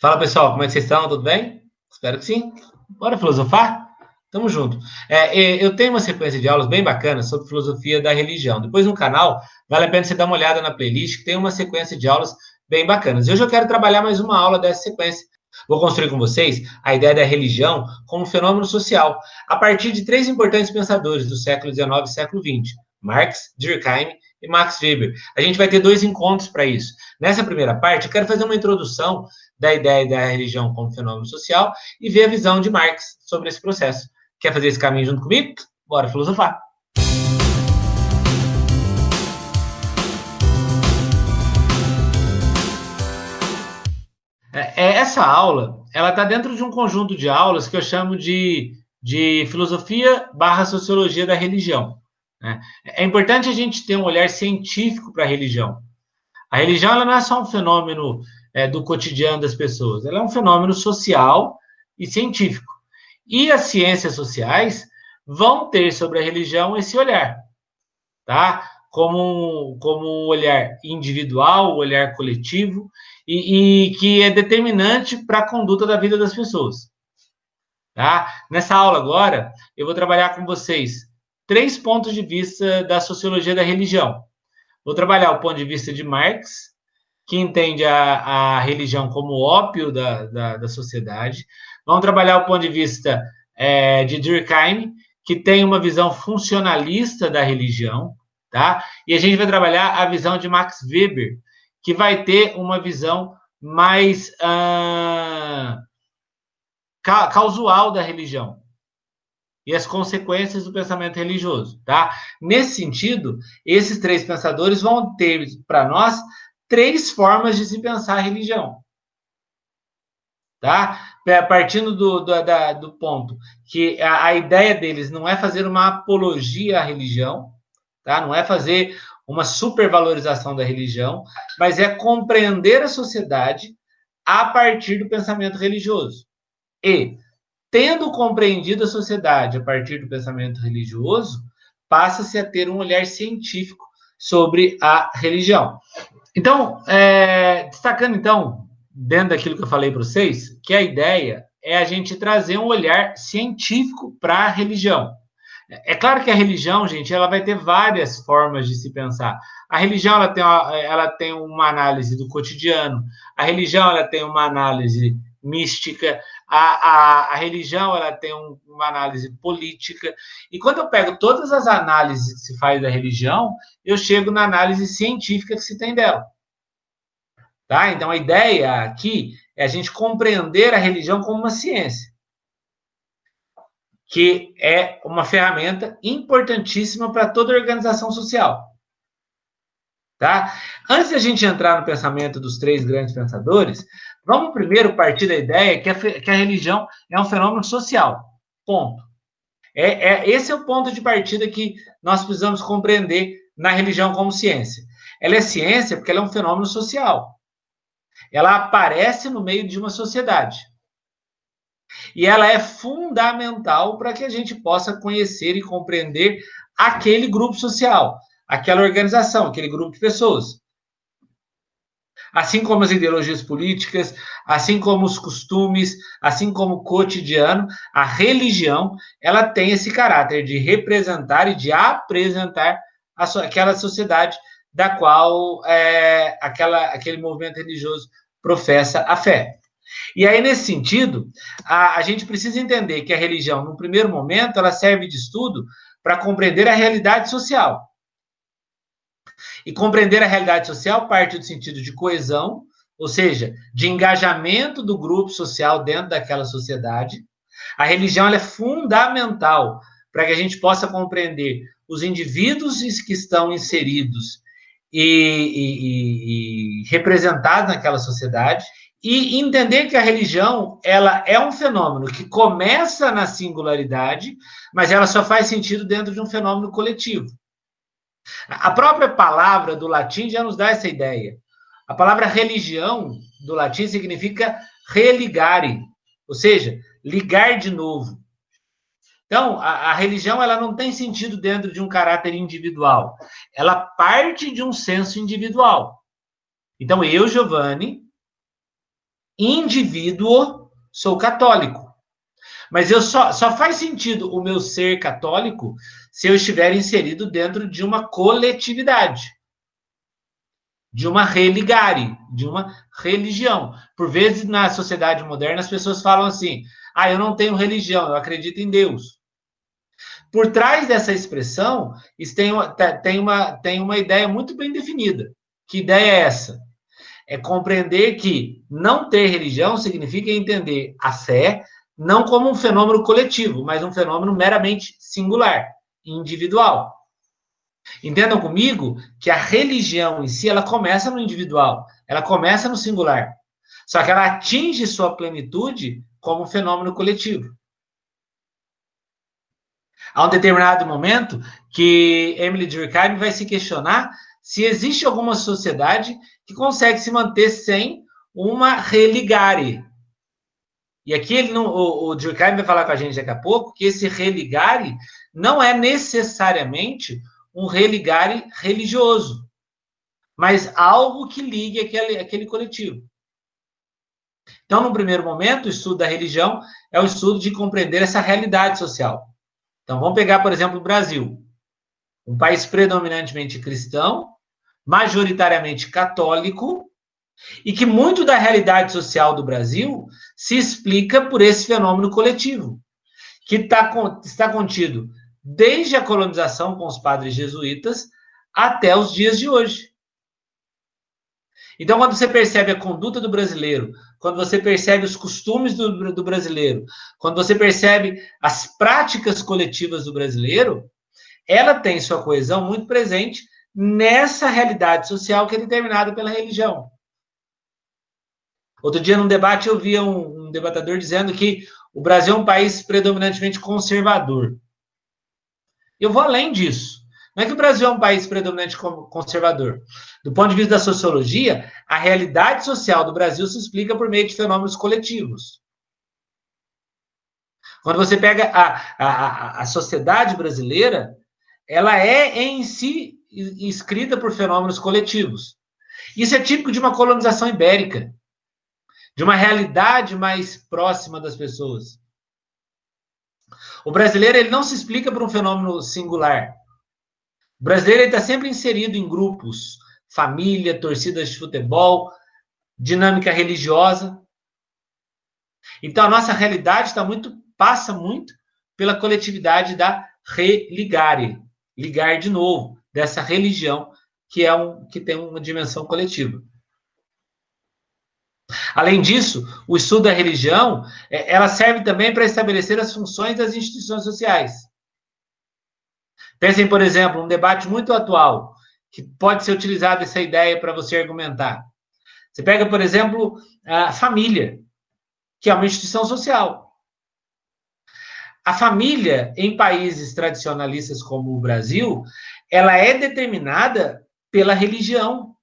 Fala pessoal, como é que vocês estão? Tudo bem? Espero que sim. Bora filosofar? Tamo junto. É, eu tenho uma sequência de aulas bem bacanas sobre filosofia da religião. Depois no canal, vale a pena você dar uma olhada na playlist, que tem uma sequência de aulas bem bacanas. Hoje eu quero trabalhar mais uma aula dessa sequência. Vou construir com vocês a ideia da religião como fenômeno social, a partir de três importantes pensadores do século XIX e século XX: Marx, Durkheim e Max Weber. A gente vai ter dois encontros para isso. Nessa primeira parte, eu quero fazer uma introdução da ideia da religião como fenômeno social e ver a visão de Marx sobre esse processo. Quer fazer esse caminho junto comigo? Bora filosofar! É, é, essa aula, ela está dentro de um conjunto de aulas que eu chamo de, de filosofia barra sociologia da religião. Né? É importante a gente ter um olhar científico para a religião. A religião ela não é só um fenômeno é, do cotidiano das pessoas, ela é um fenômeno social e científico. E as ciências sociais vão ter sobre a religião esse olhar, tá? Como como um olhar individual, um olhar coletivo, e, e que é determinante para a conduta da vida das pessoas. Tá? Nessa aula agora, eu vou trabalhar com vocês três pontos de vista da sociologia da religião. Vou trabalhar o ponto de vista de Marx, que entende a, a religião como ópio da, da, da, sociedade. Vamos trabalhar o ponto de vista é, de Durkheim, que tem uma visão funcionalista da religião, tá? E a gente vai trabalhar a visão de Max Weber, que vai ter uma visão mais uh, causal da religião e as consequências do pensamento religioso, tá? Nesse sentido, esses três pensadores vão ter para nós três formas de se pensar a religião. Tá? Partindo do, do, da, do ponto que a, a, ideia deles não é fazer uma apologia à religião, tá? não é fazer uma supervalorização da religião, mas é compreender a sociedade a partir do pensamento religioso. E, tendo compreendido a sociedade a partir do pensamento religioso, passa-se a ter um olhar científico sobre a religião. Então, é, destacando então, dentro daquilo que eu falei para vocês, que a ideia é a gente trazer um olhar científico para a religião. É claro que a religião, gente, ela vai ter várias formas de se pensar. A religião ela tem, uma, ela tem uma análise do cotidiano, a religião ela tem uma análise mística, a, a, a religião ela tem um, uma análise política. E quando eu pego todas as análises que se faz da religião, eu chego na análise científica que se tem dela. Tá? Então a ideia aqui é a gente compreender a religião como uma ciência, que é uma ferramenta importantíssima para toda organização social. Tá? Antes da gente entrar no pensamento dos três grandes pensadores, vamos primeiro partir da ideia que a, que a religião é um fenômeno social. Ponto. É, é, esse é o ponto de partida que nós precisamos compreender na religião como ciência. Ela é ciência porque ela é um fenômeno social. Ela aparece no meio de uma sociedade. E ela é fundamental para que a gente possa conhecer e compreender aquele grupo social, aquela organização, aquele grupo de pessoas. Assim como as ideologias políticas, assim como os costumes, assim como o cotidiano, a religião, ela tem esse caráter de representar e de apresentar aquela sociedade da qual é, aquela, aquele movimento religioso professa a fé. E aí, nesse sentido, a, a gente precisa entender que a religião, no primeiro momento, ela serve de estudo para compreender a realidade social. E compreender a realidade social parte do sentido de coesão, ou seja, de engajamento do grupo social dentro daquela sociedade. A religião é fundamental para que a gente possa compreender os indivíduos que estão inseridos e, e, e representados naquela sociedade e entender que a religião ela é um fenômeno que começa na singularidade, mas ela só faz sentido dentro de um fenômeno coletivo. A própria palavra do latim já nos dá essa ideia. A palavra religião do latim significa religare, ou seja, ligar de novo. Então, a, a, religião ela não tem sentido dentro de um caráter individual. Ela parte de um senso individual. Então, eu, Giovanni, indivíduo, sou católico. Mas eu só, só faz sentido o meu ser católico se eu estiver inserido dentro de uma coletividade, de uma religare, de uma religião. Por vezes, na sociedade moderna, as pessoas falam assim: ah, eu não tenho religião, eu acredito em Deus. Por trás dessa expressão, tem tem, uma, tem uma ideia muito bem definida. Que ideia é essa? É compreender que não ter religião significa entender a fé não como um fenômeno coletivo, mas um fenômeno meramente singular, individual. Entendam comigo que a religião em si, ela começa no individual, ela começa no singular. Só que ela atinge sua plenitude como um fenômeno coletivo. Há um determinado momento que Emily Durkheim vai se questionar se existe alguma sociedade que consegue se manter sem uma religare, e aqui ele não, o, o Durkheim vai falar com a gente daqui a pouco que esse religare não é necessariamente um religare religioso, mas algo que ligue aquele, aquele coletivo. Então, no primeiro momento, o estudo da religião é o estudo de compreender essa realidade social. Então, vamos pegar, por exemplo, o Brasil, um país predominantemente cristão, majoritariamente católico, e que muito da realidade social do Brasil se explica por esse fenômeno coletivo, que tá, está contido desde a colonização com os padres jesuítas até os dias de hoje. Então, quando você percebe a conduta do brasileiro, quando você percebe os costumes do, do brasileiro, quando você percebe as práticas coletivas do brasileiro, ela tem sua coesão muito presente nessa realidade social que é determinada pela religião. Outro dia, num debate, eu via um, um debatedor dizendo que o Brasil é um país predominantemente conservador. Eu vou além disso. Não é que o Brasil é um país predominantemente conservador. Do ponto de vista da sociologia, a realidade social do Brasil se explica por meio de fenômenos coletivos. Quando você pega a, a, a sociedade brasileira, ela é em si escrita por fenômenos coletivos. Isso é típico de uma colonização ibérica de uma realidade mais próxima das pessoas. O brasileiro ele não se explica por um fenômeno singular. O brasileiro está sempre inserido em grupos, família, torcidas de futebol, dinâmica religiosa. Então a nossa realidade está muito passa muito pela coletividade da religare, ligar de novo dessa religião que é um que tem uma dimensão coletiva. Além disso, o estudo da religião, é, ela serve também para estabelecer as funções das instituições sociais. Pensem, por exemplo, um debate muito atual, que pode ser utilizado essa ideia para você argumentar. Você pega, por exemplo, a família, que é uma instituição social. A família, em países tradicionalistas como o Brasil, ela é determinada pela religião.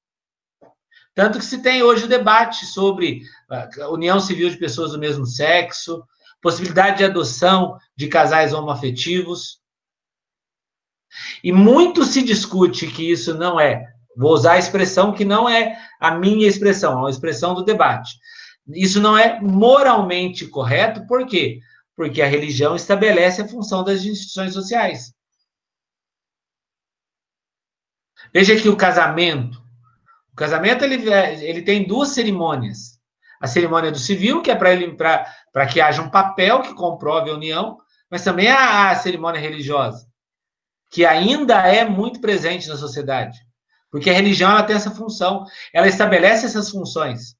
Tanto que se tem hoje o debate sobre a união civil de pessoas do mesmo sexo, possibilidade de adoção de casais homoafetivos. E muito se discute que isso não é, vou usar a expressão que não é a minha expressão, é a expressão do debate. Isso não é moralmente correto, por quê? Porque a religião estabelece a função das instituições sociais. Veja que o casamento, casamento ele, ele tem duas cerimônias. A cerimônia do civil, que é para ele para que haja um papel que comprove a união, mas também a, a cerimônia religiosa, que ainda é muito presente na sociedade. Porque a religião ela tem essa função, ela estabelece essas funções.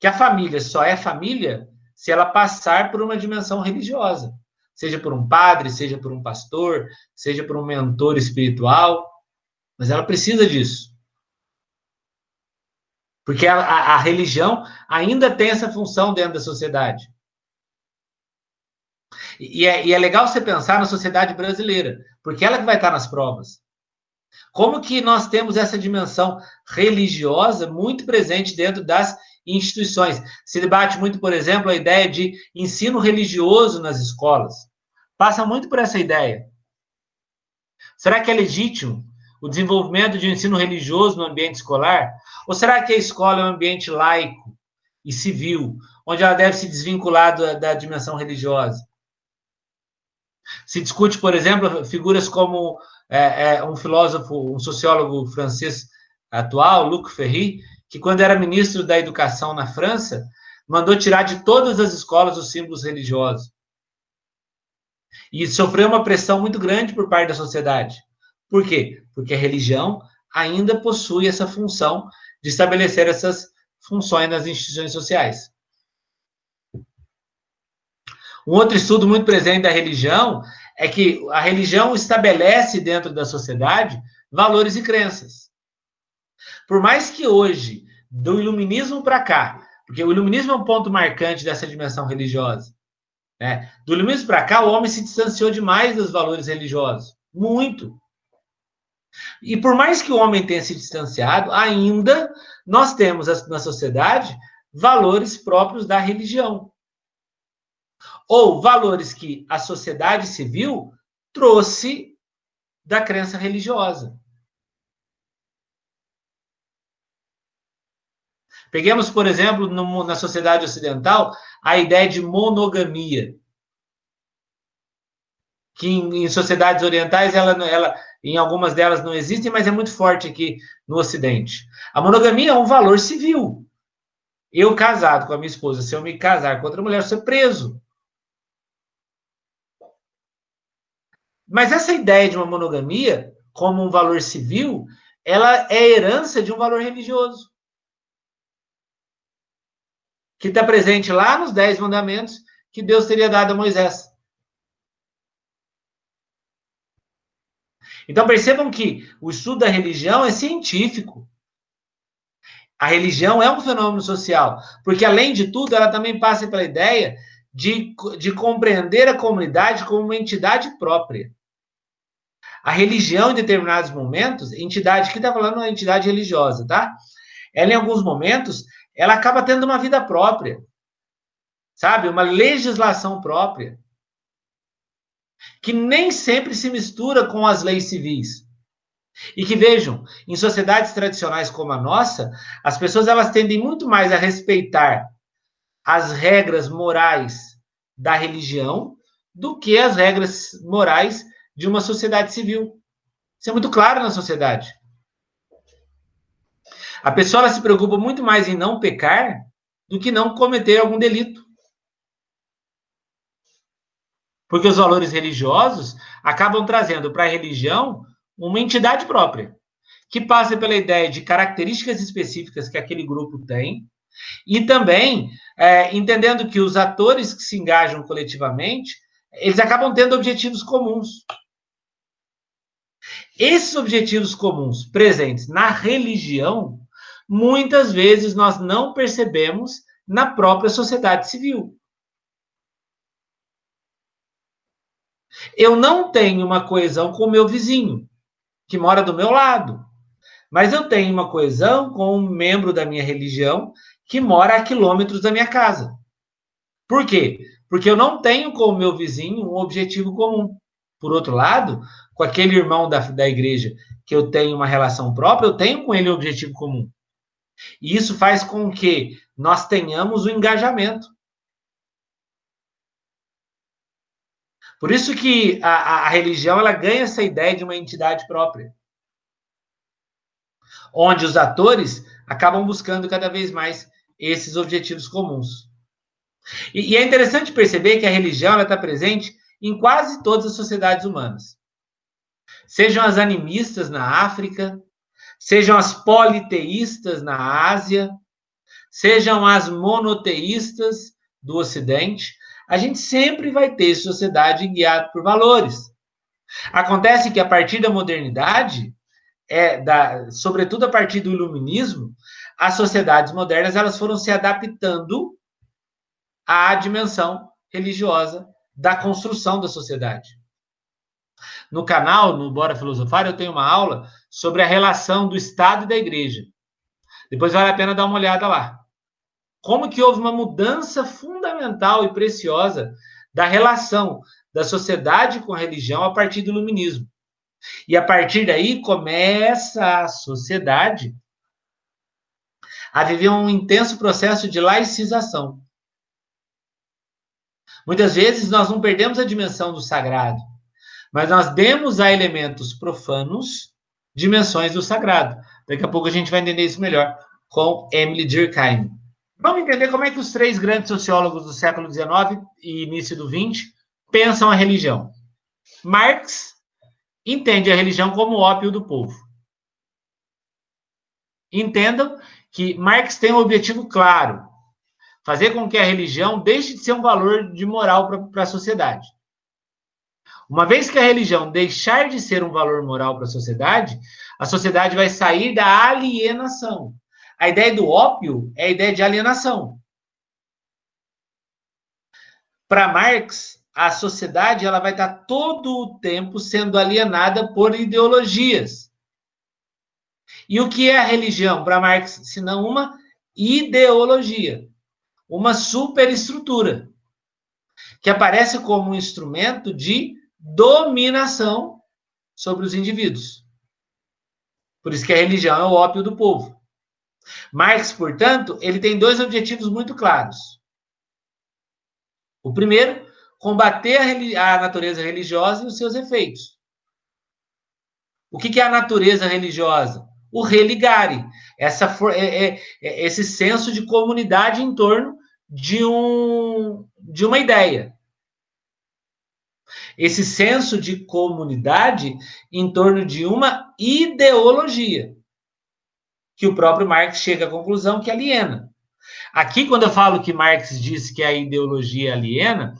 Que a família só é família se ela passar por uma dimensão religiosa, seja por um padre, seja por um pastor, seja por um mentor espiritual, mas ela precisa disso. Porque a, a, a religião ainda tem essa função dentro da sociedade. E é, e é, legal você pensar na sociedade brasileira, porque ela que vai estar nas provas. Como que nós temos essa dimensão religiosa muito presente dentro das instituições? Se debate muito, por exemplo, a ideia de ensino religioso nas escolas. Passa muito por essa ideia. Será que é legítimo o desenvolvimento de um ensino religioso no ambiente escolar? Ou será que a escola é um ambiente laico, e civil, onde ela deve se desvincular da, da dimensão religiosa. Se discute, por exemplo, figuras como é, é, um filósofo, um sociólogo francês atual, Luc Ferry, que quando era ministro da Educação na França, mandou tirar de todas as escolas os símbolos religiosos. E sofreu uma pressão muito grande por parte da sociedade. Por quê? Porque a religião ainda possui essa função de estabelecer essas funções nas instituições sociais. Um outro estudo muito presente da religião é que a religião estabelece dentro da sociedade valores e crenças. Por mais que hoje, do iluminismo para cá, porque o iluminismo é um ponto marcante dessa dimensão religiosa, né? Do iluminismo para cá, o homem se distanciou demais dos valores religiosos. Muito. E por mais que o homem tenha se distanciado, ainda nós temos na sociedade valores próprios da religião. Ou valores que a sociedade civil trouxe da crença religiosa. Peguemos, por exemplo, no, na sociedade ocidental, a ideia de monogamia. Que em, em sociedades orientais, ela, ela, em algumas delas não existe, mas é muito forte aqui no Ocidente. A monogamia é um valor civil. Eu casado com a minha esposa, se eu me casar com outra mulher, eu sou preso. Mas essa ideia de uma monogamia como um valor civil, ela é herança de um valor religioso. Que está presente lá nos Dez Mandamentos que Deus teria dado a Moisés. Então percebam que o estudo da religião é científico. A religião é um fenômeno social, porque além de tudo, ela também passa pela ideia de, de compreender a comunidade como uma entidade própria. A religião, em determinados momentos, entidade, que está falando uma entidade religiosa, tá? Ela, em alguns momentos, ela acaba tendo uma vida própria, sabe? Uma legislação própria, que nem sempre se mistura com as leis civis. E que vejam, em sociedades tradicionais como a nossa, as pessoas elas tendem muito mais a respeitar as regras morais da religião do que as regras morais de uma sociedade civil. Isso é muito claro na sociedade. A pessoa se preocupa muito mais em não pecar do que não cometer algum delito. Porque os valores religiosos acabam trazendo para a religião uma entidade própria, que passa pela ideia de características específicas que aquele grupo tem, e também é, entendendo que os atores que se engajam coletivamente, eles acabam tendo objetivos comuns. Esses objetivos comuns presentes na religião, muitas vezes nós não percebemos na própria sociedade civil. Eu não tenho uma coesão com o meu vizinho que mora do meu lado. Mas eu tenho uma coesão com um membro da minha religião que mora a quilômetros da minha casa. Por quê? Porque eu não tenho com o meu vizinho um objetivo comum. Por outro lado, com aquele irmão da, da igreja que eu tenho uma relação própria, eu tenho com ele um objetivo comum. E isso faz com que nós tenhamos o engajamento. Por isso que a, a religião ela ganha essa ideia de uma entidade própria. Onde os atores acabam buscando cada vez mais esses objetivos comuns. E, e é interessante perceber que a religião está presente em quase todas as sociedades humanas. Sejam as animistas na África, sejam as politeístas na Ásia, sejam as monoteístas do Ocidente, a gente sempre vai ter sociedade guiada por valores. Acontece que a partir da modernidade, é da, sobretudo a partir do iluminismo, as sociedades modernas elas foram se adaptando à dimensão religiosa da construção da sociedade. No canal, no Bora Filosofar, eu tenho uma aula sobre a relação do Estado e da Igreja. Depois vale a pena dar uma olhada lá como que houve uma mudança fundamental e preciosa da relação da sociedade com a religião a partir do iluminismo. E a partir daí começa a sociedade a viver um intenso processo de laicização. Muitas vezes nós não perdemos a dimensão do sagrado, mas nós demos a elementos profanos dimensões do sagrado. Daqui a pouco a gente vai entender isso melhor com Emily Durkheim. Vamos entender como é que os três grandes sociólogos do século XIX e início do XX pensam a religião. Marx entende a religião como ópio do povo. Entendam que Marx tem um objetivo claro: fazer com que a religião deixe de ser um valor de moral para a sociedade. Uma vez que a religião deixar de ser um valor moral para a sociedade, a sociedade vai sair da alienação. A ideia do ópio é a ideia de alienação. Para Marx, a sociedade ela vai estar todo o tempo sendo alienada por ideologias. E o que é a religião para Marx, senão uma ideologia, uma superestrutura que aparece como um instrumento de dominação sobre os indivíduos. Por isso que a religião é o ópio do povo. Marx, portanto, ele tem dois objetivos muito claros. O primeiro, combater a, a natureza religiosa e os seus efeitos. O que, que é a natureza religiosa? O religare, essa, é, é, é, esse senso de comunidade em torno de, um, de uma ideia esse senso de comunidade em torno de uma ideologia, que o próprio Marx chega à conclusão que aliena. Aqui, quando eu falo que Marx disse que a ideologia aliena,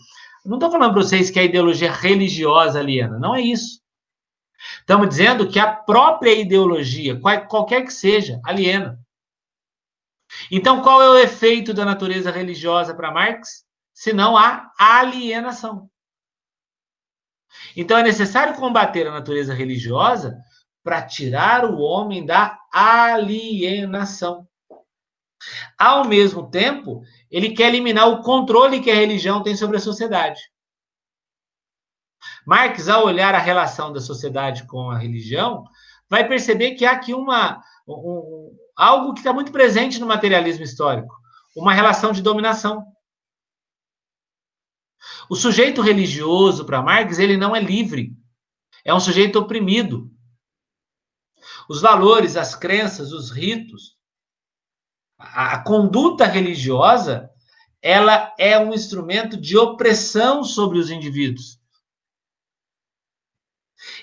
não estou falando para vocês que a ideologia religiosa aliena, não é isso. Estamos dizendo que a própria ideologia, qualquer que seja, aliena. Então, qual é o efeito da natureza religiosa para Marx? Senão a alienação. Então é necessário combater a natureza religiosa para tirar o homem da alienação. Ao mesmo tempo, ele quer eliminar o controle que a religião tem sobre a sociedade. Marx, ao olhar a relação da sociedade com a religião, vai perceber que há aqui uma, um, algo que está muito presente no materialismo histórico, uma relação de dominação. O sujeito religioso, para Marx, ele não é livre. É um sujeito oprimido. Os valores, as crenças, os ritos, a, a conduta religiosa, ela é um instrumento de opressão sobre os indivíduos.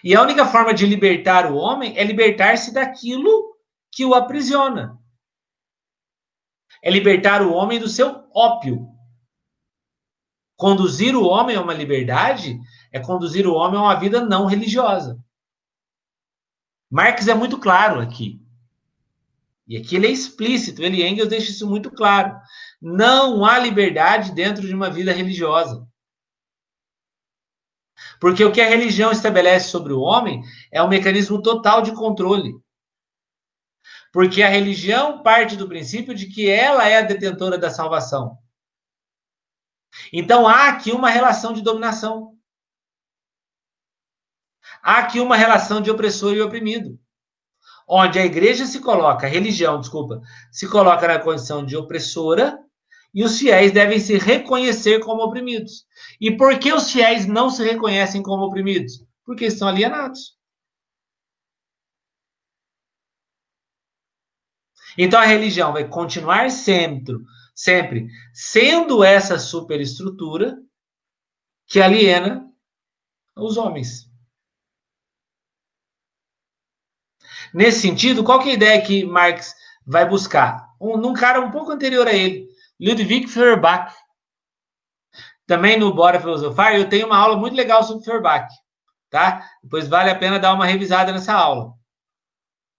E a única forma de libertar o homem é libertar-se daquilo que o aprisiona. É libertar o homem do seu ópio. Conduzir o homem a uma liberdade é conduzir o homem a uma vida não religiosa. Marx é muito claro aqui. E aqui ele é explícito, ele Engels deixa isso muito claro. Não há liberdade dentro de uma vida religiosa. Porque o que a religião estabelece sobre o homem é um mecanismo total de controle. Porque a religião parte do princípio de que ela é a detentora da salvação. Então há aqui uma relação de dominação. Há aqui uma relação de opressor e oprimido. Onde a igreja se coloca, a religião, desculpa, se coloca na condição de opressora e os fiéis devem se reconhecer como oprimidos. E por que os fiéis não se reconhecem como oprimidos? Porque estão alienados. Então a religião vai continuar sempre sempre sendo essa superestrutura que aliena os homens. Nesse sentido, qual é a ideia que Marx vai buscar? Um, num cara um pouco anterior a ele, Ludwig Feuerbach. Também no Bora Filosofar, eu tenho uma aula muito legal sobre Feuerbach, tá? Depois vale a pena dar uma revisada nessa aula,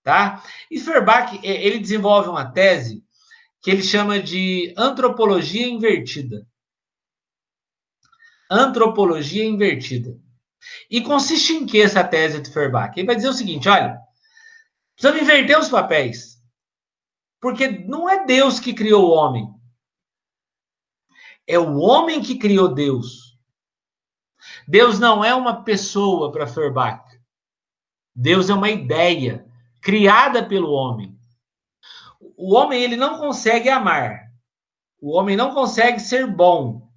tá? E Feuerbach, ele desenvolve uma tese que ele chama de antropologia invertida. Antropologia invertida. E consiste em que essa tese de Feuerbach? Ele vai dizer o seguinte: olha, precisamos inverter os papéis. Porque não é Deus que criou o homem. É o homem que criou Deus. Deus não é uma pessoa para Feuerbach. Deus é uma ideia criada pelo homem o homem ele não consegue amar. O homem não consegue ser bom.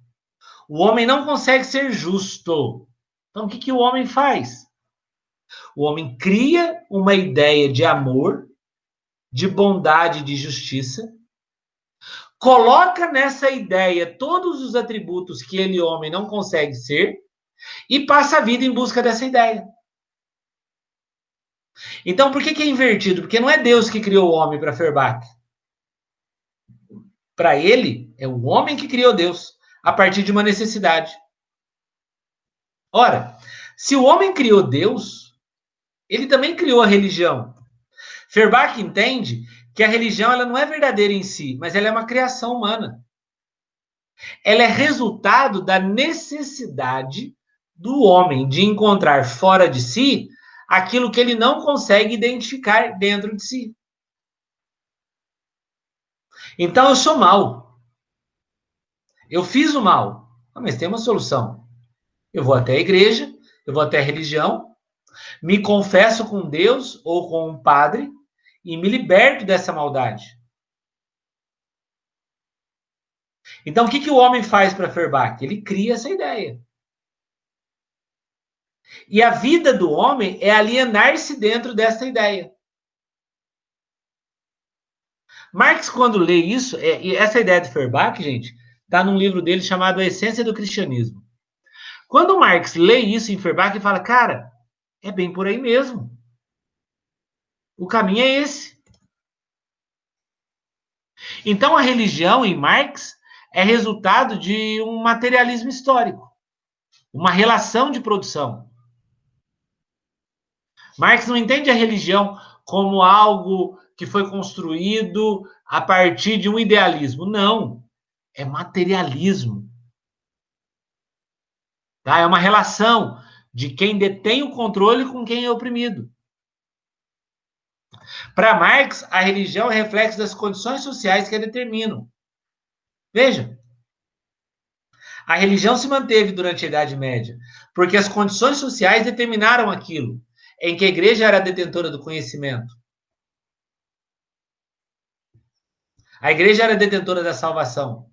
O homem não consegue ser justo. Então, o que, que o homem faz? O homem cria uma ideia de amor, de bondade, de justiça, coloca nessa ideia todos os atributos que ele, homem, não consegue ser, e passa a vida em busca dessa ideia. Então, por que, que é invertido? Porque não é Deus que criou o homem para Ferbach. Para ele, é o homem que criou Deus, a partir de uma necessidade. Ora, se o homem criou Deus, ele também criou a religião. Ferbach entende que a religião ela não é verdadeira em si, mas ela é uma criação humana. Ela é resultado da necessidade do homem de encontrar fora de si aquilo que ele não consegue identificar dentro de si. Então eu sou mal. Eu fiz o mal. Ah, mas tem uma solução. Eu vou até a igreja, eu vou até a religião, me confesso com Deus ou com um padre e me liberto dessa maldade. Então, o que, que o homem faz para Ferbach? Ele cria essa ideia. E a vida do homem é alienar-se dentro dessa ideia. Marx, quando lê isso, é, essa ideia de Ferbach, gente, está num livro dele chamado A Essência do Cristianismo. Quando Marx lê isso em Ferbach, ele fala, cara, é bem por aí mesmo. O caminho é esse. Então, a religião, em Marx, é resultado de um materialismo histórico, uma relação de produção. Marx não entende a religião como algo que foi construído a partir de um idealismo. Não. É materialismo. Tá? É uma relação de quem detém o controle com quem é oprimido. Para Marx, a religião é reflexo das condições sociais que a determinam. Veja, a religião se manteve durante a Idade Média porque as condições sociais determinaram aquilo, em que a igreja era detentora do conhecimento. A igreja era detentora da salvação.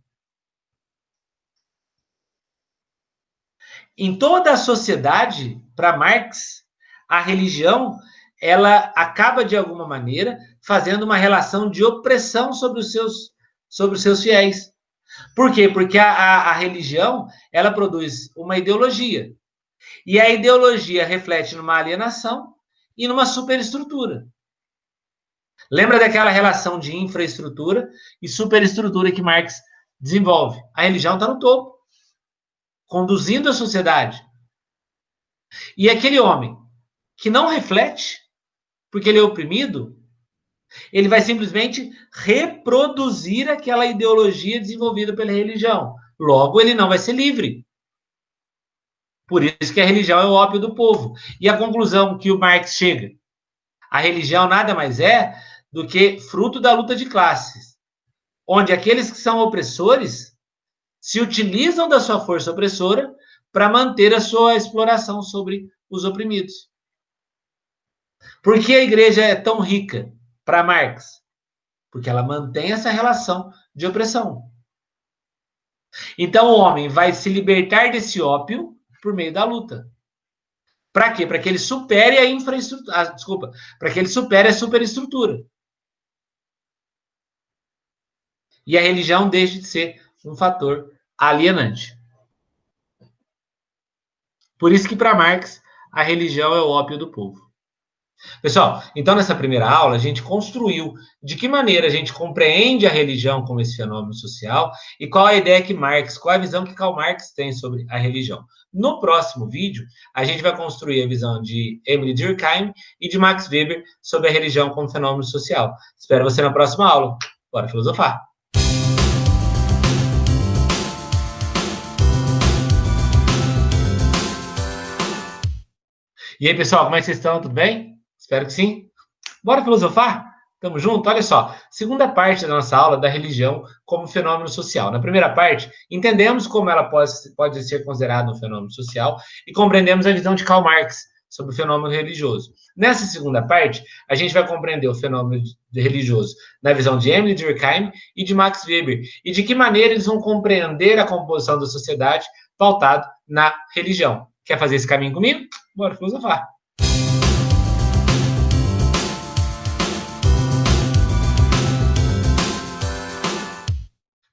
Em toda a sociedade, para Marx, a religião ela acaba de alguma maneira fazendo uma relação de opressão sobre os seus sobre os seus fiéis. Por quê? Porque a, a, a religião ela produz uma ideologia e a ideologia reflete numa alienação e numa superestrutura. Lembra daquela relação de infraestrutura e superestrutura que Marx desenvolve? A religião está no topo, conduzindo a sociedade. E aquele homem que não reflete, porque ele é oprimido, ele vai simplesmente reproduzir aquela ideologia desenvolvida pela religião. Logo, ele não vai ser livre. Por isso que a religião é o ópio do povo. E a conclusão que o Marx chega? A religião nada mais é do que fruto da luta de classes, onde aqueles que são opressores se utilizam da sua força opressora para manter a sua exploração sobre os oprimidos. Por que a igreja é tão rica para Marx? Porque ela mantém essa relação de opressão. Então o homem vai se libertar desse ópio por meio da luta. Para quê? Para que ele supere a infraestrutura. Ah, desculpa. Para que ele supere a superestrutura. E a religião deixe de ser um fator alienante. Por isso que para Marx a religião é o ópio do povo. Pessoal, então nessa primeira aula a gente construiu de que maneira a gente compreende a religião como esse fenômeno social e qual a ideia que Marx, qual a visão que Karl Marx tem sobre a religião. No próximo vídeo, a gente vai construir a visão de Emily Durkheim e de Max Weber sobre a religião como fenômeno social. Espero você na próxima aula. Bora filosofar! E aí, pessoal, como é que vocês estão? Tudo bem? Espero que sim. Bora filosofar? Tamo junto? Olha só, segunda parte da nossa aula da religião como fenômeno social. Na primeira parte, entendemos como ela pode, pode ser considerada um fenômeno social e compreendemos a visão de Karl Marx sobre o fenômeno religioso. Nessa segunda parte, a gente vai compreender o fenômeno religioso na visão de Emily Durkheim e de Max Weber, e de que maneira eles vão compreender a composição da sociedade pautado na religião. Quer fazer esse caminho comigo? Bora filosofar.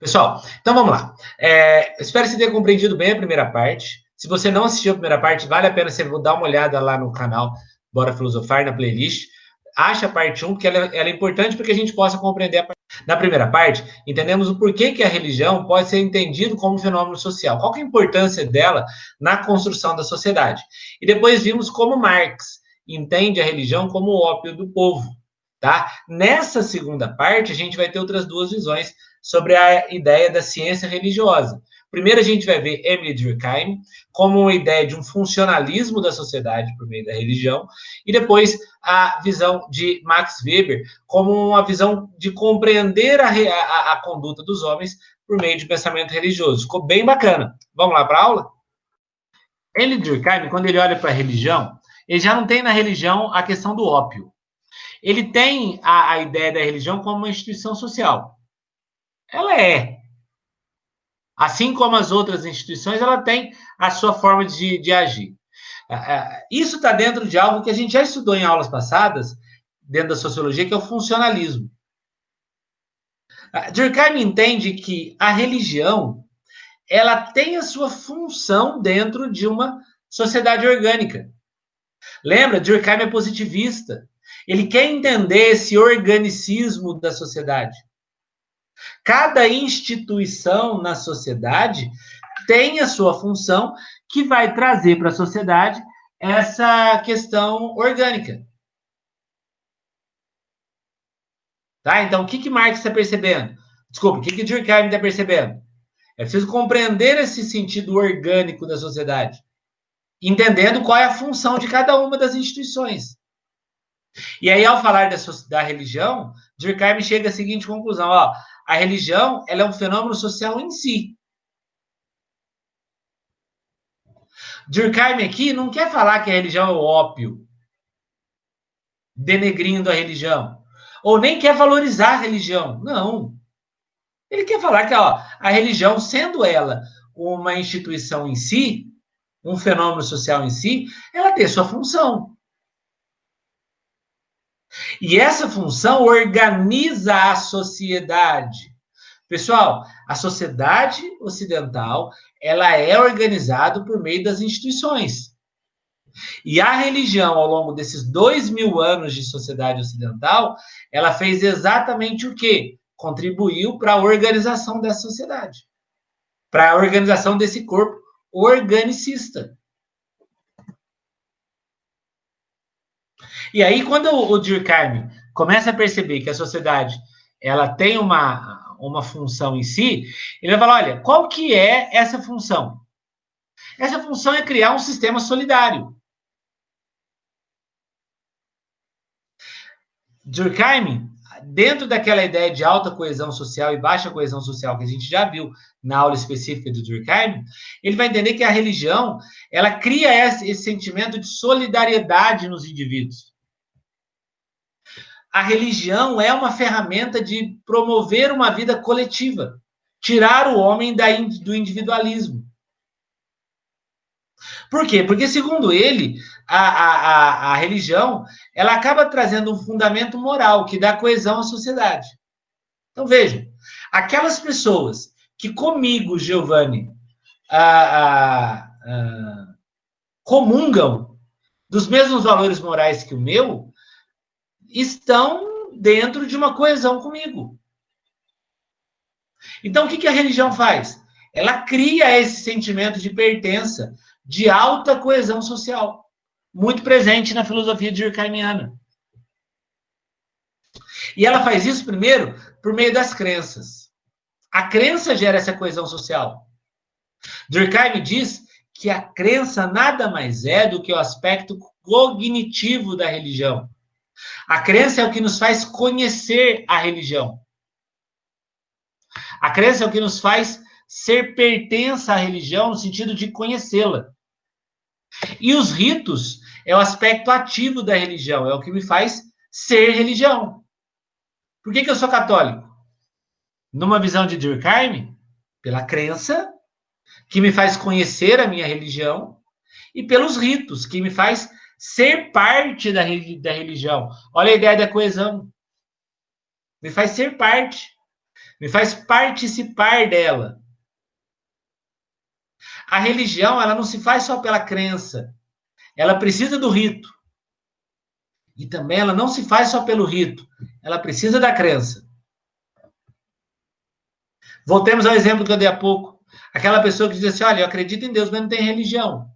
Pessoal, então vamos lá. É, espero que você tenha compreendido bem a primeira parte. Se você não assistiu a primeira parte, vale a pena você dar uma olhada lá no canal Bora Filosofar, na playlist. Acha a parte 1, porque ela, ela é importante para que a gente possa compreender a parte. Na primeira parte, entendemos o porquê que a religião pode ser entendido como fenômeno social. Qual é a importância dela na construção da sociedade? E depois vimos como Marx entende a religião como o ópio do povo. Tá? Nessa segunda parte, a gente vai ter outras duas visões sobre a ideia da ciência religiosa. Primeiro, a gente vai ver Emily Durkheim como uma ideia de um funcionalismo da sociedade por meio da religião, e depois a visão de Max Weber como uma visão de compreender a, a, a conduta dos homens por meio de pensamento religioso. Ficou bem bacana. Vamos lá para a aula? Emily Durkheim, quando ele olha para a religião, ele já não tem na religião a questão do ópio. Ele tem a, a ideia da religião como uma instituição social. Ela é. Assim como as outras instituições, ela tem a sua forma de, de agir. É, é, isso está dentro de algo que a gente já estudou em aulas passadas, dentro da sociologia, que é o funcionalismo. Durkheim entende que a religião ela tem a sua função dentro de uma sociedade orgânica. Lembra, Durkheim é positivista. Ele quer entender esse organicismo da sociedade. Cada instituição na sociedade tem a sua função que vai trazer para a sociedade essa questão orgânica. Tá? Então, o que, que Marx está percebendo? Desculpa, o que, que Durkheim está percebendo? É preciso compreender esse sentido orgânico da sociedade, entendendo qual é a função de cada uma das instituições. E aí, ao falar da, da religião, Durkheim chega à seguinte conclusão: ó, a religião ela é um fenômeno social em si. Durkheim aqui não quer falar que a religião é o ópio, denegrindo a religião, ou nem quer valorizar a religião. Não. Ele quer falar que ó, a religião, sendo ela uma instituição em si, um fenômeno social em si, ela tem sua função. E essa função organiza a sociedade. Pessoal, a sociedade ocidental ela é organizada por meio das instituições. E a religião, ao longo desses dois mil anos de sociedade ocidental, ela fez exatamente o quê? Contribuiu para a organização dessa sociedade, para a organização desse corpo organicista. E aí, quando o Durkheim começa a perceber que a sociedade ela tem uma, uma função em si, ele vai falar, olha, qual que é essa função? Essa função é criar um sistema solidário. Durkheim, dentro daquela ideia de alta coesão social e baixa coesão social que a gente já viu na aula específica do Durkheim, ele vai entender que a religião, ela cria esse, esse sentimento de solidariedade nos indivíduos a religião é uma ferramenta de promover uma vida coletiva, tirar o homem da, do individualismo. Por quê? Porque, segundo ele, a, a, a, religião ela acaba trazendo um fundamento moral que dá coesão à sociedade. Então, veja, aquelas pessoas que comigo, Giovanni, a, comungam dos mesmos valores morais que o meu, estão dentro de uma coesão comigo. Então, o que, a religião faz? Ela cria esse sentimento de pertença, de alta coesão social, muito presente na filosofia durkheimiana. E ela faz isso primeiro por meio das crenças. A crença gera essa coesão social. Durkheim diz que a crença nada mais é do que o aspecto cognitivo da religião. A crença é o que nos faz conhecer a religião. A crença é o que nos faz ser pertença à religião no sentido de conhecê-la. E os ritos, é o aspecto ativo da religião, é o que me faz ser religião. Por que, que eu sou católico? Numa visão de Durkheim, pela crença, que me faz conhecer a minha religião, e pelos ritos, que me faz ser parte da, da religião. Olha a ideia da coesão. Me faz ser parte. Me faz participar dela. A religião, ela não se faz só pela crença. Ela precisa do rito. E também ela não se faz só pelo rito. Ela precisa da crença. Voltemos ao exemplo que eu dei há pouco. Aquela pessoa que diz assim: olha, eu acredito em Deus, mas não tem religião.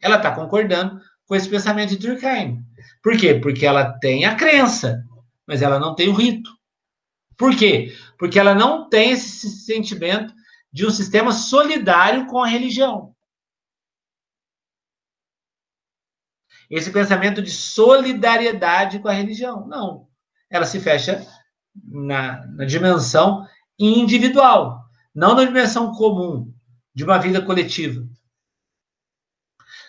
Ela está concordando com esse pensamento de Durkheim. Por quê? Porque ela tem a crença, mas ela não tem o rito. Por quê? Porque ela não tem esse sentimento de um sistema solidário com a religião. Esse pensamento de solidariedade com a religião. Não. Ela se fecha na, na dimensão individual, não na dimensão comum de uma vida coletiva.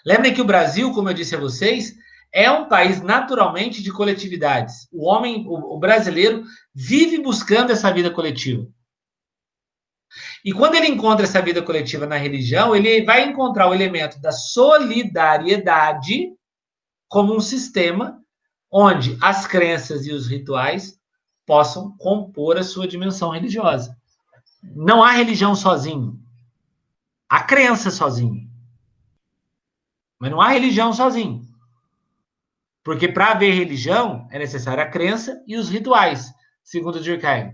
Lembrem que o Brasil, como eu disse a vocês, é um país naturalmente de coletividades. O homem, o, o brasileiro, vive buscando essa vida coletiva. E quando ele encontra essa vida coletiva na religião, ele vai encontrar o elemento da solidariedade como um sistema onde as crenças e os rituais possam compor a sua dimensão religiosa. Não há religião sozinho. Há crença sozinho. Mas não há religião sozinho. Porque para haver religião é necessária a crença e os rituais, segundo Durkheim.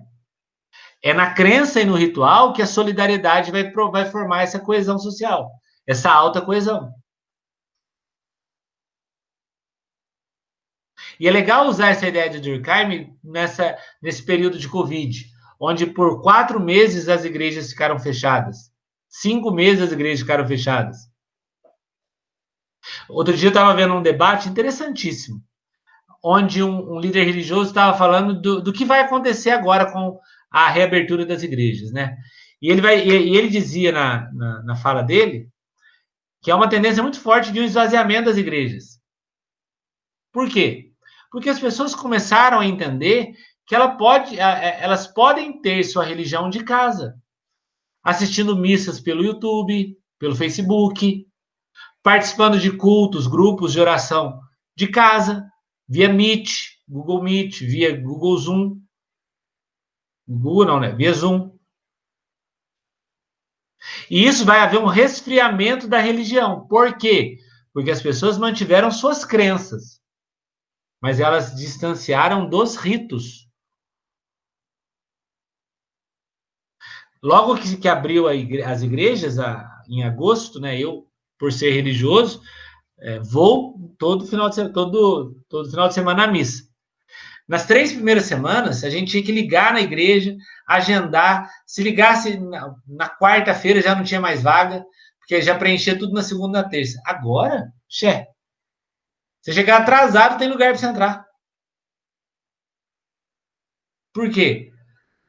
É na crença e no ritual que a solidariedade vai, vai formar essa coesão social, essa alta coesão. E é legal usar essa ideia de Durkheim nessa, nesse período de Covid, onde por quatro meses as igrejas ficaram fechadas. Cinco meses as igrejas ficaram fechadas. Outro dia eu estava vendo um debate interessantíssimo, onde um, um líder religioso estava falando do, do, que vai acontecer agora com a reabertura das igrejas, né? E ele, vai, e ele dizia na, na, na fala dele que é uma tendência muito forte de um esvaziamento das igrejas. Por quê? Porque as pessoas começaram a entender que ela pode, elas podem ter sua religião de casa, assistindo missas pelo YouTube, pelo Facebook, participando de cultos, grupos de oração de casa, via Meet, Google Meet, via Google Zoom. Google não, né? Via Zoom. E isso vai haver um resfriamento da religião. Por quê? Porque as pessoas mantiveram suas crenças, mas elas distanciaram dos ritos. Logo que, que abriu igre as igrejas, a, em agosto, né? Eu, por ser religioso, é, vou todo final de todo todo final de semana à missa. Nas três primeiras semanas, a gente tinha que ligar na igreja, agendar. Se ligasse na, na quarta-feira, já não tinha mais vaga, porque já preenchia tudo na segunda e na terça. Agora, xé, você chegar atrasado, tem lugar para você entrar. Por quê?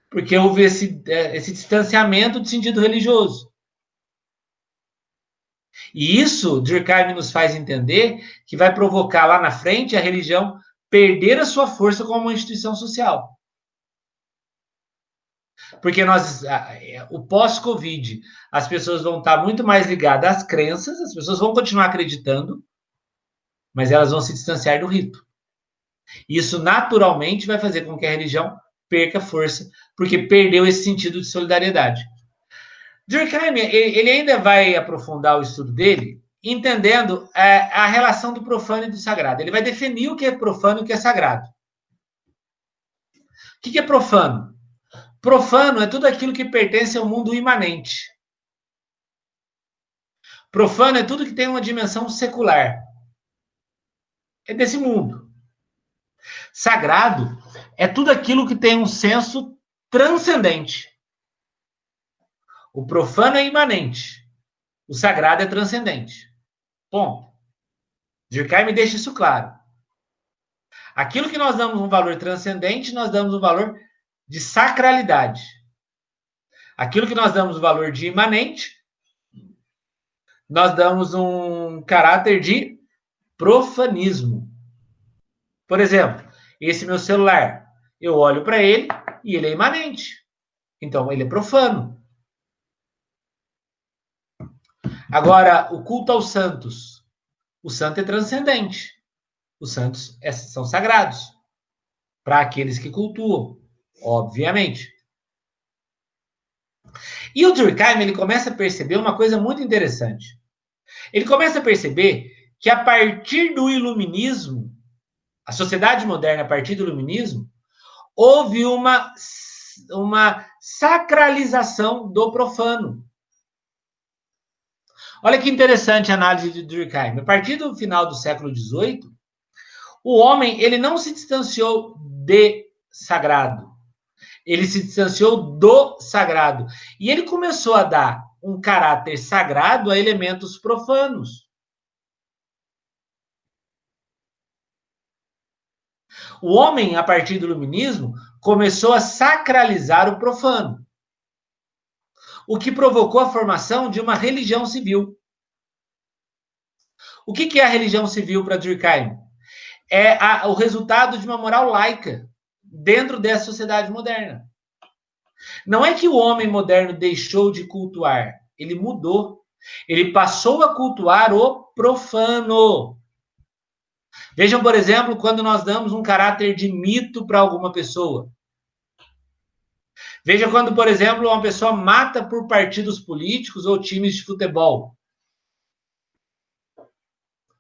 Porque houve esse, é, esse distanciamento do sentido religioso. E isso, Durkheim nos faz entender que vai provocar lá na frente a religião perder a sua força como uma instituição social. Porque nós, o pós-Covid, as pessoas vão estar muito mais ligadas às crenças, as pessoas vão continuar acreditando, mas elas vão se distanciar do rito. Isso naturalmente vai fazer com que a religião perca força, porque perdeu esse sentido de solidariedade. Durkheim, ele ainda vai aprofundar o estudo dele, entendendo é, a relação do profano e do sagrado. Ele vai definir o que é profano e o que é sagrado. O que é profano? Profano é tudo aquilo que pertence ao mundo imanente. Profano é tudo que tem uma dimensão secular. É desse mundo. Sagrado é tudo aquilo que tem um senso transcendente. O profano é imanente. O sagrado é transcendente. Ponto. Durkheim me deixa isso claro. Aquilo que nós damos um valor transcendente, nós damos um valor de sacralidade. Aquilo que nós damos um valor de imanente, nós damos um caráter de profanismo. Por exemplo, esse meu celular, eu olho para ele e ele é imanente. Então, ele é profano. Agora, o culto aos santos. O santo é transcendente. Os santos é, são sagrados para aqueles que cultuam, obviamente. E o Durkheim, ele começa a perceber uma coisa muito interessante. Ele começa a perceber que a partir do iluminismo, a sociedade moderna a partir do iluminismo, houve uma, uma sacralização do profano. Olha que interessante a análise de Durkheim. A partir do final do século XVIII, o homem ele não se distanciou de sagrado. Ele se distanciou do sagrado. E ele começou a dar um caráter sagrado a elementos profanos. O homem, a partir do iluminismo, começou a sacralizar o profano, o que provocou a formação de uma religião civil. O que, é a religião civil para Durkheim? É a, o resultado de uma moral laica dentro dessa sociedade moderna. Não é que o homem moderno deixou de cultuar, ele mudou. Ele passou a cultuar o profano. Vejam, por exemplo, quando nós damos um caráter de mito para alguma pessoa. Veja quando, por exemplo, uma pessoa mata por partidos políticos ou times de futebol.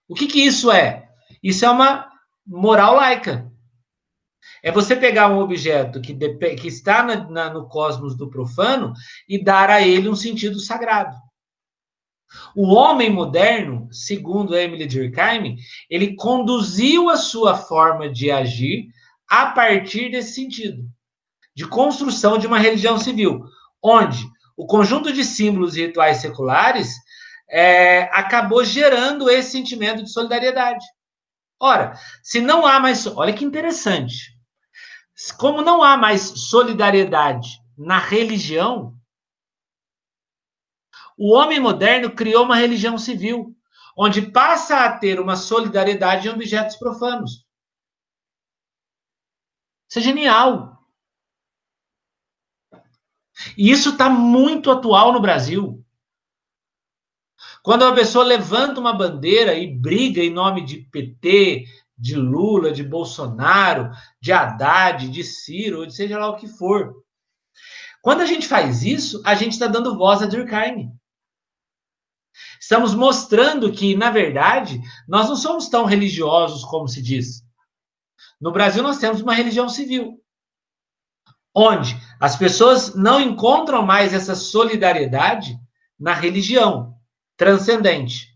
O que, que isso é? Isso é uma moral laica. É você pegar um objeto que, que está na, na, no cosmos do profano e dar a ele um sentido sagrado. O homem moderno, segundo Emily Durkheim, ele conduziu a sua forma de agir a partir desse sentido, de construção de uma religião civil, onde o conjunto de símbolos e rituais seculares é, acabou gerando esse sentimento de solidariedade. Ora, se não há mais. Olha que interessante. Como não há mais solidariedade na religião, o homem moderno criou uma religião civil, onde passa a ter uma solidariedade em objetos profanos. Isso é genial. E isso está muito atual no Brasil. Quando uma pessoa levanta uma bandeira e briga em nome de PT, de Lula, de Bolsonaro, de Haddad, de Ciro, ou de seja lá o que for. Quando a gente faz isso, a gente está dando voz a Durkheim. Estamos mostrando que, na verdade, nós não somos tão religiosos como se diz. No Brasil, nós temos uma religião civil, onde as pessoas não encontram mais essa solidariedade na religião transcendente.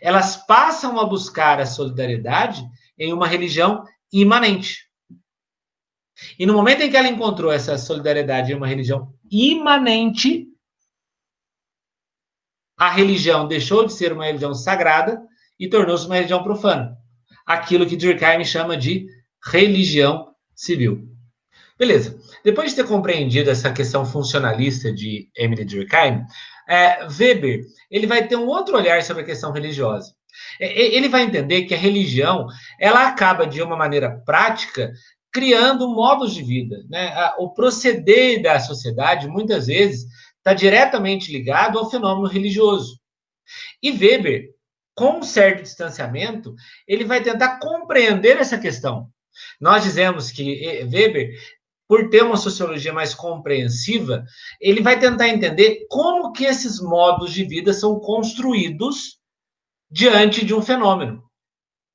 Elas passam a buscar a solidariedade em uma religião imanente. E no momento em que ela encontrou essa solidariedade em uma religião imanente, a religião deixou de ser uma religião sagrada e tornou-se uma religião profana. Aquilo que Durkheim chama de religião civil. Beleza. Depois de ter compreendido essa questão funcionalista de Emily Durkheim, é, Weber ele vai ter um outro olhar sobre a questão religiosa. Ele vai entender que a religião ela acaba de uma maneira prática criando modos de vida, né? O proceder da sociedade muitas vezes está diretamente ligado ao fenômeno religioso. E Weber, com um certo distanciamento, ele vai tentar compreender essa questão. Nós dizemos que Weber, por ter uma sociologia mais compreensiva, ele vai tentar entender como que esses modos de vida são construídos diante de um fenômeno.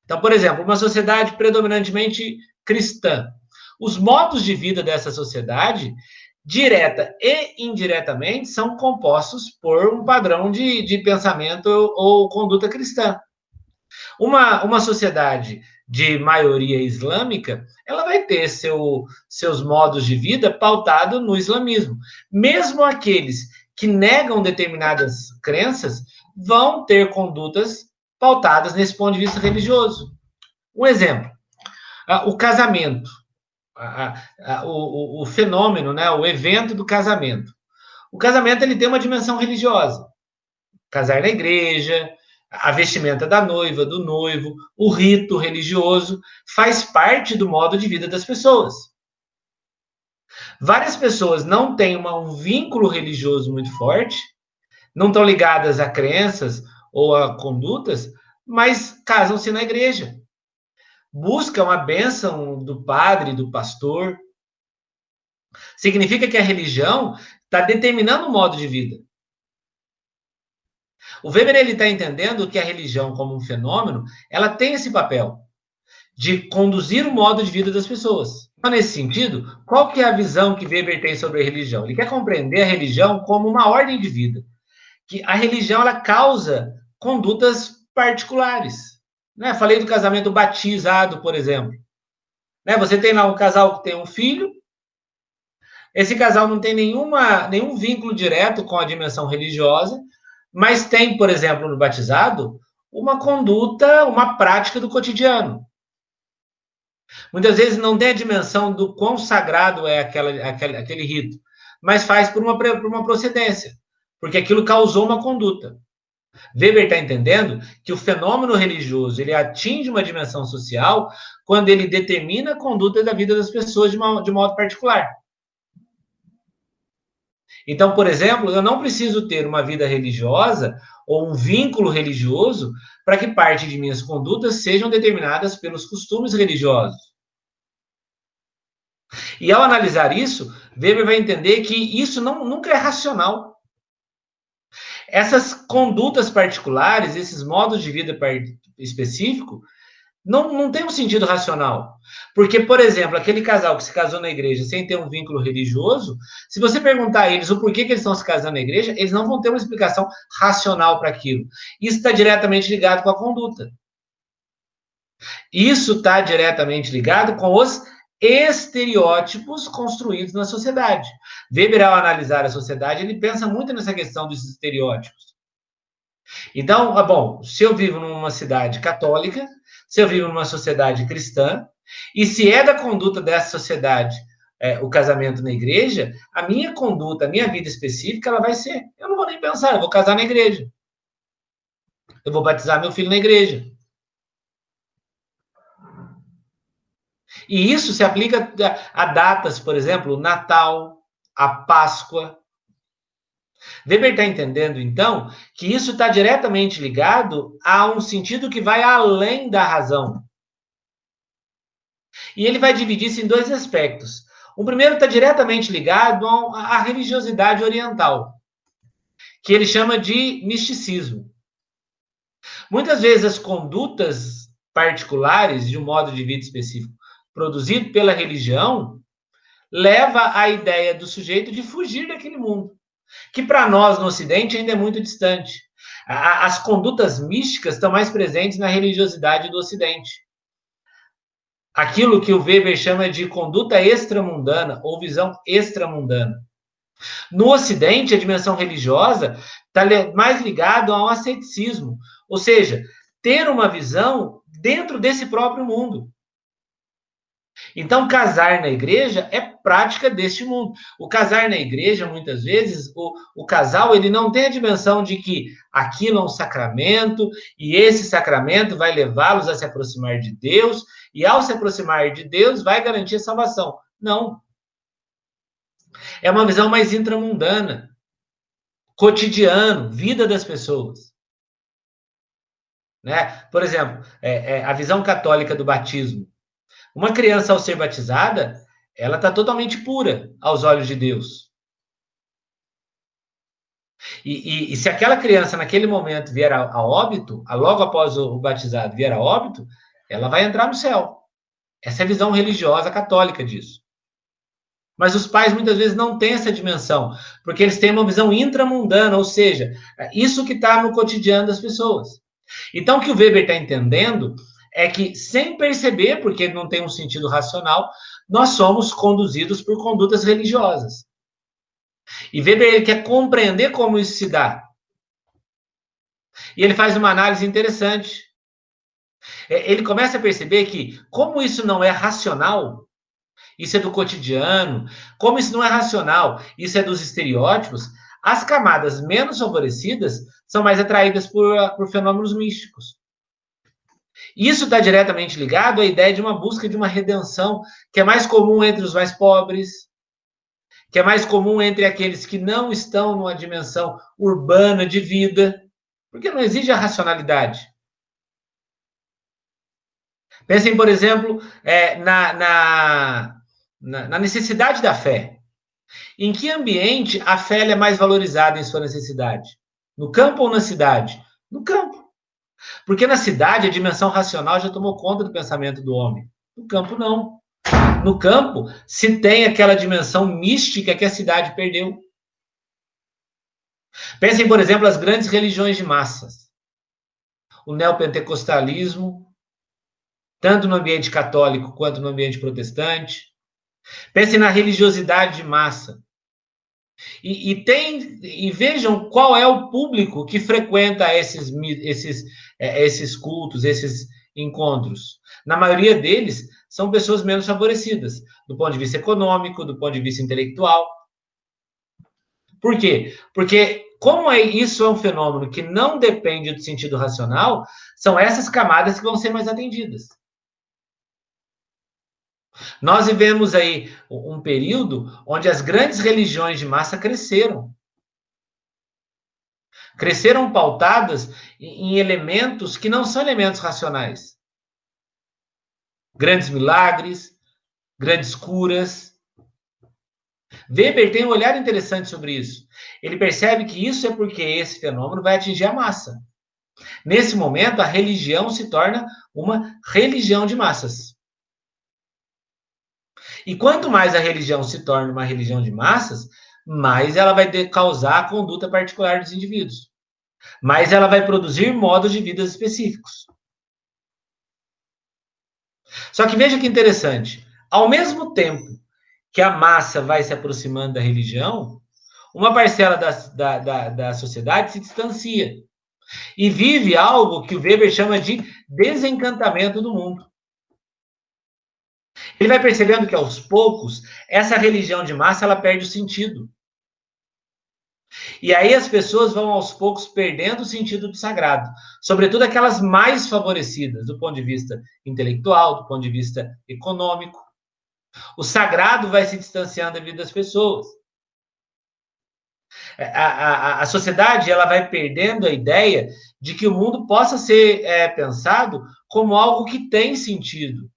Então, por exemplo, uma sociedade predominantemente cristã. Os modos de vida dessa sociedade direta e indiretamente, são compostos por um padrão de, de pensamento ou conduta cristã. Uma, uma sociedade de maioria islâmica, ela vai ter seu, seus modos de vida pautado no islamismo. Mesmo aqueles que negam determinadas crenças vão ter condutas pautadas nesse ponto de vista religioso. Um exemplo: ah, o casamento a, a, o, o, fenômeno, né, o evento do casamento. O casamento ele tem uma dimensão religiosa. Casar na igreja, A vestimenta da noiva, do noivo, o rito religioso faz parte do modo de vida das pessoas. Várias pessoas não têm uma, um vínculo religioso muito forte, não estão ligadas a crenças ou a condutas, mas casam-se na igreja. Buscam a bênção do padre, do pastor. Significa que a religião está determinando o modo de vida. O Weber ele está entendendo que a religião, como um fenômeno, ela tem esse papel de conduzir o modo de vida das pessoas. Então, nesse sentido, qual que é a visão que Weber tem sobre a religião? Ele quer compreender a religião como uma ordem de vida, que a religião ela causa condutas particulares. Né? Falei do casamento batizado, por exemplo. Né? Você tem lá um casal que tem um filho, esse casal não tem nenhuma, nenhum vínculo direto com a dimensão religiosa, mas tem, por exemplo, no batizado, uma conduta, uma prática do cotidiano. Muitas vezes não tem a dimensão do quão sagrado é aquela, aquele, aquele rito, mas faz por uma, por uma procedência, porque aquilo causou uma conduta. Weber está entendendo que o fenômeno religioso ele atinge uma dimensão social quando ele determina a conduta da vida das pessoas de, uma, de modo particular. Então, por exemplo, eu não preciso ter uma vida religiosa ou um vínculo religioso para que parte de minhas condutas sejam determinadas pelos costumes religiosos. E ao analisar isso, Weber vai entender que isso não, nunca é racional. Essas condutas particulares, esses modos de vida específico, não, não tem um sentido racional. Porque, por exemplo, aquele casal que se casou na igreja sem ter um vínculo religioso, se você perguntar a eles o porquê que eles estão se casando na igreja, eles não vão ter uma explicação racional para aquilo. Isso está diretamente ligado com a conduta. Isso está diretamente ligado com os estereótipos construídos na sociedade. Weber, ao analisar a sociedade, ele pensa muito nessa questão dos estereótipos. Então, ah, bom, se eu vivo numa cidade católica, se eu vivo numa sociedade cristã, e se é da conduta dessa sociedade é, o casamento na igreja, a minha conduta, a minha vida específica, ela vai ser. Eu não vou nem pensar, eu vou casar na igreja. Eu vou batizar meu filho na igreja. E isso se aplica a datas, por exemplo, Natal, a Páscoa, Weber está entendendo, então, que isso está diretamente ligado a um sentido que vai além da razão. E ele vai dividir isso em dois aspectos. O primeiro está diretamente ligado à religiosidade oriental, que ele chama de misticismo. Muitas vezes as condutas particulares de um modo de vida específico produzido pela religião leva à ideia do sujeito de fugir daquele mundo que para nós no Ocidente ainda é muito distante. As condutas místicas estão mais presentes na religiosidade do Ocidente. Aquilo que o Weber chama de conduta extramundana ou visão extramundana. No Ocidente, a dimensão religiosa está mais ligada ao asceticismo, ou seja, ter uma visão dentro desse próprio mundo. Então, casar na igreja é prática deste mundo. O casar na igreja, muitas vezes, o, o casal ele não tem a dimensão de que aquilo é um sacramento e esse sacramento vai levá-los a se aproximar de Deus e, ao se aproximar de Deus, vai garantir a salvação. Não. É uma visão mais intramundana, cotidiano, vida das pessoas. Né? Por exemplo, é, é, a visão católica do batismo. Uma criança, ao ser batizada, ela está totalmente pura aos olhos de Deus. E, e, e, se aquela criança, naquele momento, vier a, a óbito, a, logo após o, o, batizado vier a óbito, ela vai entrar no céu. Essa é a visão religiosa católica disso. Mas os pais muitas vezes não têm essa dimensão, porque eles têm uma visão intramundana, ou seja, isso que está no cotidiano das pessoas. Então, o que o Weber está entendendo é que, sem perceber, porque não tem um sentido racional, nós somos conduzidos por condutas religiosas. E Weber quer compreender como isso se dá. E ele faz uma análise interessante. É, ele começa a perceber que, como isso não é racional, isso é do cotidiano, como isso não é racional, isso é dos estereótipos, as camadas menos favorecidas são mais atraídas por, por fenômenos místicos. Isso está diretamente ligado à ideia de uma busca de uma redenção que é mais comum entre os mais pobres, que é mais comum entre aqueles que não estão numa dimensão urbana de vida, porque não exige a racionalidade. Pensem, por exemplo, é, na, na, na, necessidade da fé. Em que ambiente a fé é mais valorizada em sua necessidade? No campo ou na cidade? No campo. Porque na cidade a dimensão racional já tomou conta do pensamento do homem. No campo, não. No campo se tem aquela dimensão mística que a cidade perdeu. Pensem, por exemplo, as grandes religiões de massas. O neopentecostalismo, tanto no ambiente católico quanto no ambiente protestante. Pensem na religiosidade de massa. E, e, tem, e vejam qual é o público que frequenta esses, esses, é, esses cultos, esses encontros. Na maioria deles, são pessoas menos favorecidas, do ponto de vista econômico, do ponto de vista intelectual. Por quê? Porque, como é, isso é um fenômeno que não depende do sentido racional, são essas camadas que vão ser mais atendidas. Nós vivemos aí um período onde as grandes religiões de massa cresceram. Cresceram pautadas em elementos que não são elementos racionais. Grandes milagres, grandes curas. Weber tem um olhar interessante sobre isso. Ele percebe que isso é porque esse fenômeno vai atingir a massa. Nesse momento, a religião se torna uma religião de massas. E quanto mais a religião se torna uma religião de massas, mais ela vai causar a conduta particular dos indivíduos. Mais ela vai produzir modos de vida específicos. Só que veja que interessante. Ao mesmo tempo que a massa vai se aproximando da religião, uma parcela da, da, da, da sociedade se distancia e vive algo que o Weber chama de desencantamento do mundo. Ele vai percebendo que aos poucos essa religião de massa ela perde o sentido. E aí as pessoas vão aos poucos perdendo o sentido do sagrado, sobretudo aquelas mais favorecidas do ponto de vista intelectual, do ponto de vista econômico. O sagrado vai se distanciando da vida das pessoas. É, a, a, a sociedade ela vai perdendo a ideia de que o mundo possa ser é, pensado como algo que tem sentido,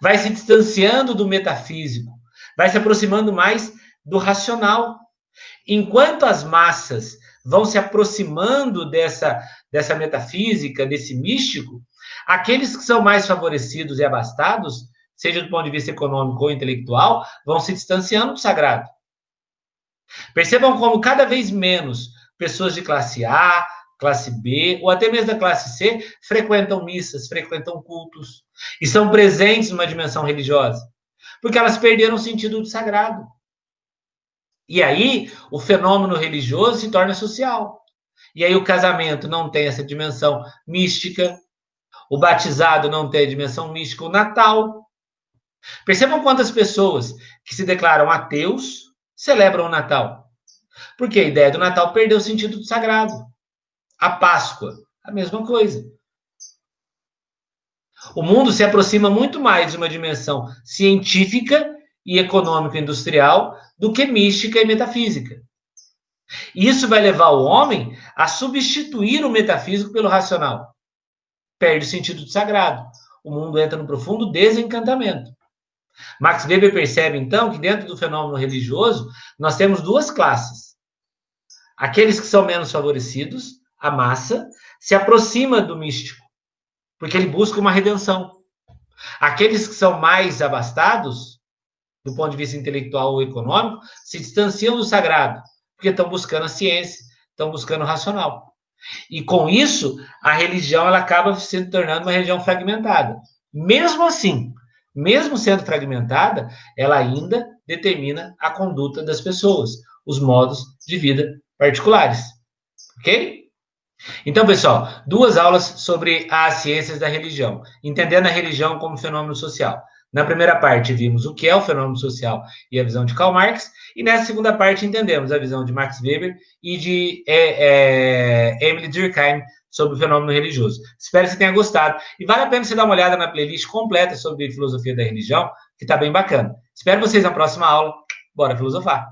vai se distanciando do metafísico, vai se aproximando mais do racional. Enquanto as massas vão se aproximando dessa, dessa metafísica, desse místico, aqueles que são mais favorecidos e abastados, seja do ponto de vista econômico ou intelectual, vão se distanciando do sagrado. Percebam como cada vez menos pessoas de classe A, classe B, ou até mesmo da classe C, frequentam missas, frequentam cultos, e são presentes numa dimensão religiosa, porque elas perderam o sentido do sagrado. E aí, o fenômeno religioso se torna social. E aí, o casamento não tem essa dimensão mística, o batizado não tem a dimensão mística, o Natal. Percebam quantas pessoas que se declaram ateus celebram o Natal. Porque a ideia do Natal perdeu o sentido do sagrado. A Páscoa, a mesma coisa. O mundo se aproxima muito mais de uma dimensão científica e econômico-industrial do que mística e metafísica. Isso vai levar o homem a substituir o metafísico pelo racional. Perde o sentido do sagrado. O mundo entra no profundo desencantamento. Max Weber percebe, então, que dentro do fenômeno religioso, nós temos duas classes. Aqueles que são menos favorecidos a massa, se aproxima do místico, porque ele busca uma redenção. Aqueles que são mais abastados, do ponto de vista intelectual ou econômico, se distanciam do sagrado, porque estão buscando a ciência, estão buscando o racional. E com isso, a religião ela acaba se tornando uma religião fragmentada. Mesmo assim, mesmo sendo fragmentada, ela ainda determina a conduta das pessoas, os modos de vida particulares. Ok? Então, pessoal, duas aulas sobre as ciências da religião, entendendo a religião como fenômeno social. Na primeira parte, vimos o que é o fenômeno social e a visão de Karl Marx, e nessa segunda parte, entendemos a visão de Max Weber e de é, é, Emily Durkheim sobre o fenômeno religioso. Espero que você tenha gostado. E vale a pena você dar uma olhada na playlist completa sobre filosofia da religião, que está bem bacana. Espero vocês na próxima aula. Bora filosofar!